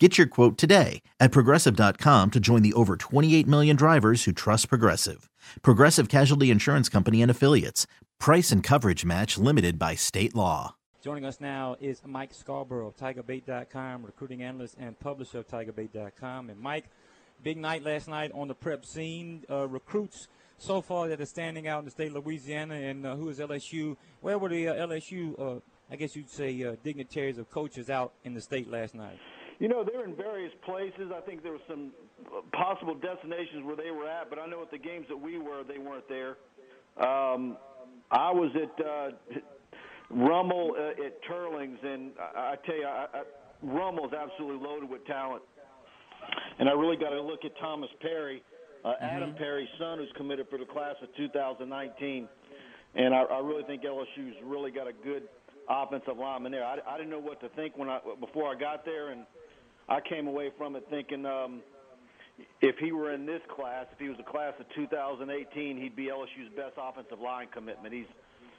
Get your quote today at progressive.com to join the over 28 million drivers who trust Progressive. Progressive Casualty Insurance Company and Affiliates. Price and coverage match limited by state law. Joining us now is Mike Scarborough of TigerBait.com, recruiting analyst and publisher of TigerBait.com. And Mike, big night last night on the prep scene. Uh, recruits so far that are standing out in the state of Louisiana, and uh, who is LSU? Where were the uh, LSU, uh, I guess you'd say, uh, dignitaries of coaches out in the state last night? You know, they're in various places. I think there were some possible destinations where they were at, but I know at the games that we were, they weren't there. Um, I was at uh, Rummel uh, at Teurlings, and I, I tell you, I, I, Rummel is absolutely loaded with talent. And I really got to look at Thomas Perry, uh, mm-hmm. Adam Perry's son, who's committed for the class of 2019. And I, I really think LSU's really got a good offensive lineman there. I, I didn't know what to think when I before I got there, and I came away from it thinking um, if he were in this class, if he was a class of 2018, he'd be LSU's best offensive line commitment. He's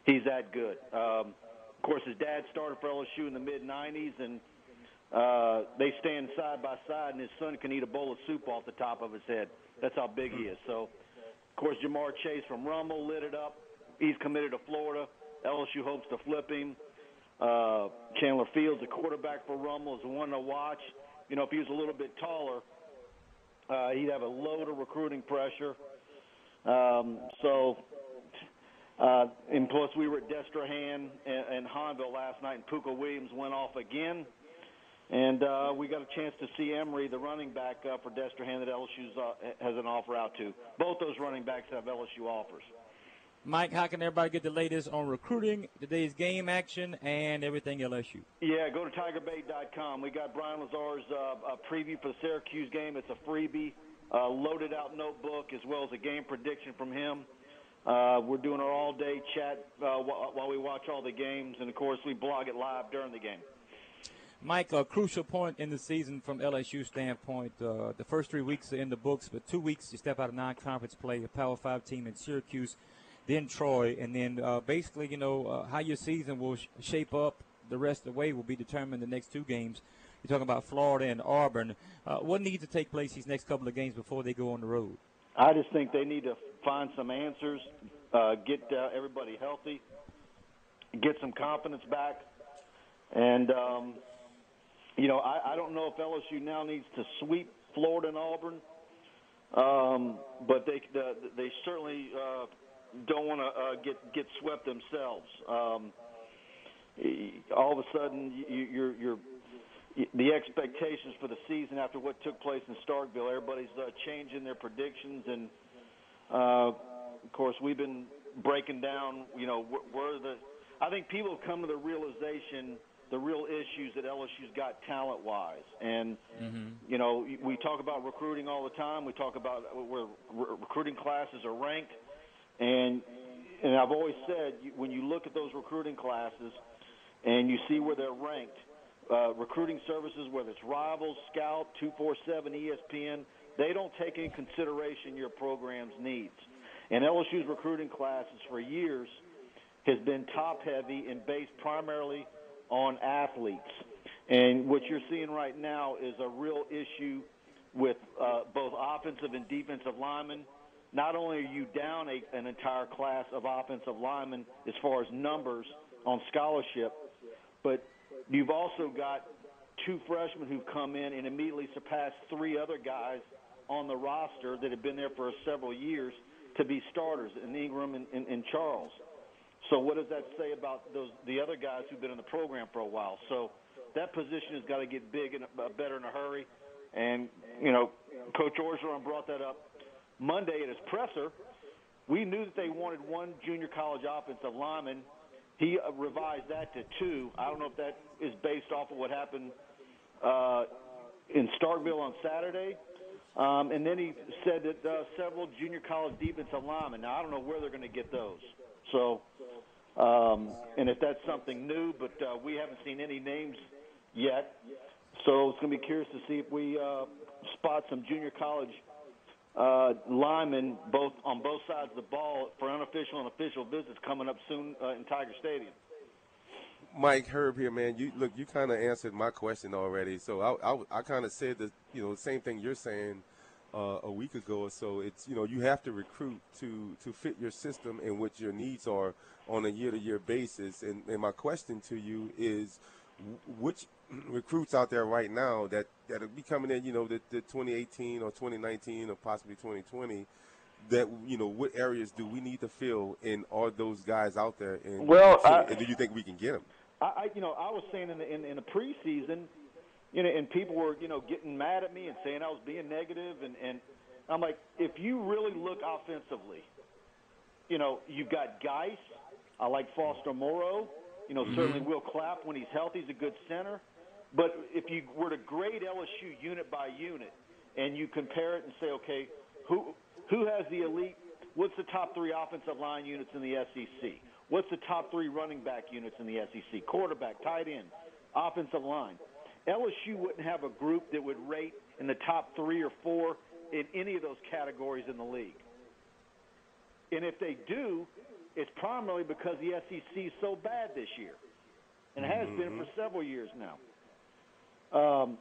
he's that good. Um, of course, his dad started for LSU in the mid 90s, and uh, they stand side by side, and his son can eat a bowl of soup off the top of his head. That's how big he is. So, of course, Ja'Marr Chase from Rummel lit it up. He's committed to Florida. LSU hopes to flip him. Uh, Chandler Fields, the quarterback for Rummel, is one to watch. You know, if he was a little bit taller, uh, he'd have a load of recruiting pressure. Um, so, uh, and plus we were at Destrehan and, and Hahnville last night, and Pooka Williams went off again. And uh, we got a chance to see Emery, the running back uh, for Destrehan that LSU uh, has an offer out to. Both those running backs have LSU offers. Mike, how can everybody get the latest on recruiting, today's game action, and everything LSU? Yeah, go to TigerBait.com. We got Brian Lazar's uh, preview for the Syracuse game. It's a freebie, uh, loaded out notebook, as well as a game prediction from him. Uh, we're doing our all-day chat uh, while we watch all the games, and of course, we blog it live during the game. Mike, a crucial point in the season from LSU standpoint. Uh, the first three weeks are in the books, but two weeks you step out of non-conference play, a Power Five team in Syracuse then Troy, and then uh, basically, you know, uh, how your season will sh- shape up the rest of the way will be determined in the next two games. You're talking about Florida and Auburn. Uh, what needs to take place these next couple of games before they go on the road? I just think they need to find some answers, uh, get uh, everybody healthy, get some confidence back, and um, you know, I, I don't know if LSU now needs to sweep Florida and Auburn, um, but they they certainly uh, don't want to uh, get get swept themselves. Um, all of a sudden, you, you're you're the expectations for the season after what took place in Starkville. Everybody's uh, changing their predictions, and uh, of course, we've been breaking down. You know, where the I think people have come to the realization the real issues that LSU's got talent wise. And, mm-hmm. you know, we talk about recruiting all the time. We talk about where recruiting classes are ranked. And and I've always said when you look at those recruiting classes and you see where they're ranked, uh, recruiting services, whether it's Rivals, Scout, 247, ESPN, they don't take in consideration your program's needs. And LSU's recruiting classes for years has been top heavy and based primarily on athletes. And what you're seeing right now is a real issue with uh, both offensive and defensive linemen not only are you down a, an entire class of offensive linemen as far as numbers on scholarship, but you've also got two freshmen who've come in and immediately surpassed three other guys on the roster that have been there for several years to be starters in Ingram and, and, and Charles. So what does that say about those the other guys who've been in the program for a while? So that position has got to get big and better in a hurry. And you know, Coach Orgeron brought that up Monday at his presser, we knew that they wanted one junior college offensive lineman. He uh, revised that to two. I don't know if that is based off of what happened uh, in Starkville on Saturday. Um, and then he said that uh, several junior college defensive linemen. Now I don't know where they're going to get those. So, um, and if that's something new, but uh, we haven't seen any names yet. So it's going to be curious to see if we uh, spot some junior college uh, linemen both on both sides of the ball for unofficial and official visits coming up soon uh, in Tiger Stadium. Mike Herb here, man. You look, you kind of answered my question already. So I, I, I kind of said the, you know, the same thing you're saying uh, a week ago or so. It's, you know, you have to recruit to to fit your system and what your needs are on a year-to-year basis. And, and my question to you is, which recruits out there right now that that are be coming in, you know, the, the 2018 or 2019 or possibly 2020 that you know what areas do we need to fill and are those guys out there and well I, and do you think we can get them I, I you know I was saying in the in, in the preseason you know and people were you know getting mad at me and saying I was being negative and and I'm like if you really look offensively you know you've got Guice I like Foster Moreau you know mm-hmm. certainly Will Clapp when he's healthy he's a good center but if you were to grade LSU unit by unit and you compare it and say, okay, who who has the elite? What's the top three offensive line units in the SEC? What's the top three running back units in the SEC? Quarterback, tight end, offensive line. LSU wouldn't have a group that would rate in the top three or four in any of those categories in the league. And if they do, it's primarily because the SEC is so bad this year, and has mm-hmm. been for several years now um,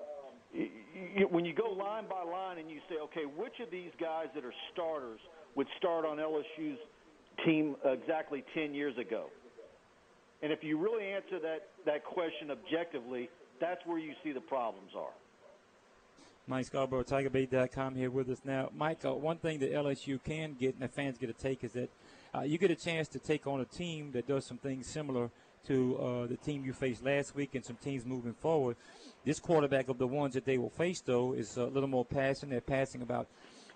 you, when you go line by line and you say, okay, which of these guys that are starters would start on LSU's team exactly 10 years ago? And if you really answer that, that question objectively, that's where you see the problems are. Mike Scarborough, TigerBait.com here with us now. Mike, uh, one thing that LSU can get and the fans get to take is that uh, you get a chance to take on a team that does some things similar to uh, the team you faced last week and some teams moving forward. This quarterback of the ones that they will face, though, is a little more passing. They're passing about,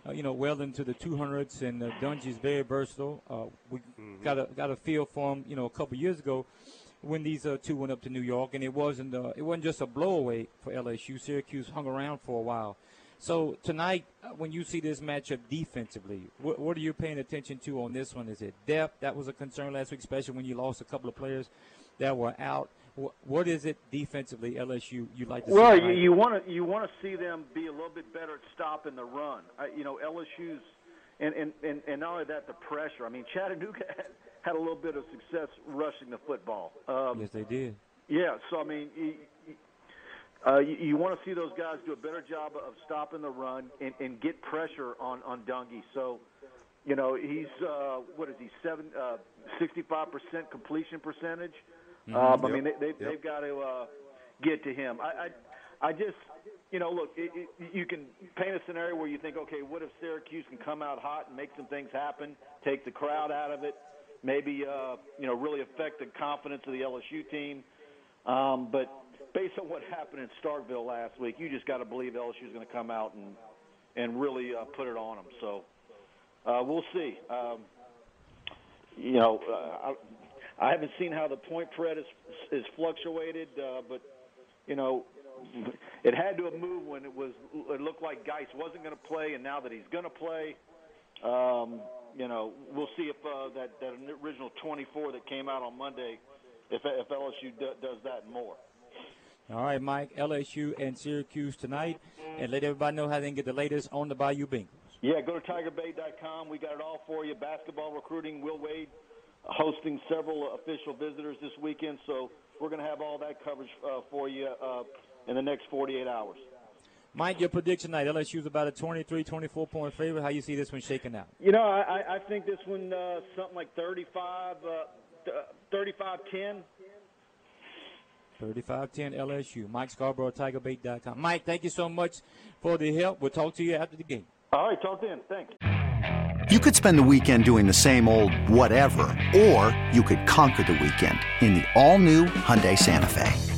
uh, you know, well into the 200s, and uh, Dungey's very versatile. Uh, we mm-hmm. got a got a feel for him, you know, a couple years ago when these uh, two went up to New York, and it wasn't uh, it wasn't just a blowaway for LSU. Syracuse hung around for a while. So tonight, uh, when you see this matchup defensively, what, what, are you paying attention to on this one? Is it depth? That was a concern last week, especially when you lost a couple of players that were out. What is it defensively, LSU? You like to well, see? Well, you want to you want to see them be a little bit better at stopping the run. I, you know, LSU's and, and and and not only that, the pressure. I mean, Chattanooga had, had a little bit of success rushing the football. Um, yes, they did. Yeah, so I mean, you, uh, you, you want to see those guys do a better job of stopping the run and, and get pressure on on Dungey. So, you know, he's uh, what is he seven uh, sixty five percent completion percentage. Mm-hmm. Um, I yep. mean, they, they, yep. they've got to uh, get to him. I, I, I just, you know, look, it, it, you can paint a scenario where you think, okay, what if Syracuse can come out hot and make some things happen, take the crowd out of it, maybe, uh, you know, really affect the confidence of the LSU team. Um, but based on what happened in Starkville last week, you just got to believe LSU is going to come out and and really uh, put it on them. So uh, we'll see. Um, you know, uh, I haven't seen how the point spread is is fluctuated, uh, but you know, it had to have moved when it was. It looked like Guice wasn't going to play, and now that he's going to play, um, you know, we'll see if uh, that that original 24 that came out on Monday, if if LSU do, does that and more. All right, Mike, LSU and Syracuse tonight, and let everybody know how they can get the latest on the Bayou Bengals. Yeah, go to TigerBait.com. We got it all for you. Basketball recruiting. Will Wade hosting several official visitors this weekend, so we're going to have all that coverage uh, for you uh, in the next 48 hours. Mike, your prediction tonight, LSU's about a 23, 24 point favorite. How you see this one shaking out? You know, I, I think this one uh, something like 35, uh, 35 10. 35-10 LSU. Mike Scarborough, TigerBait.com. Mike, thank you so much for the help. We'll talk to you after the game. All right, talk then. Thanks. You could spend the weekend doing the same old whatever, or you could conquer the weekend in the all-new Hyundai Santa Fe.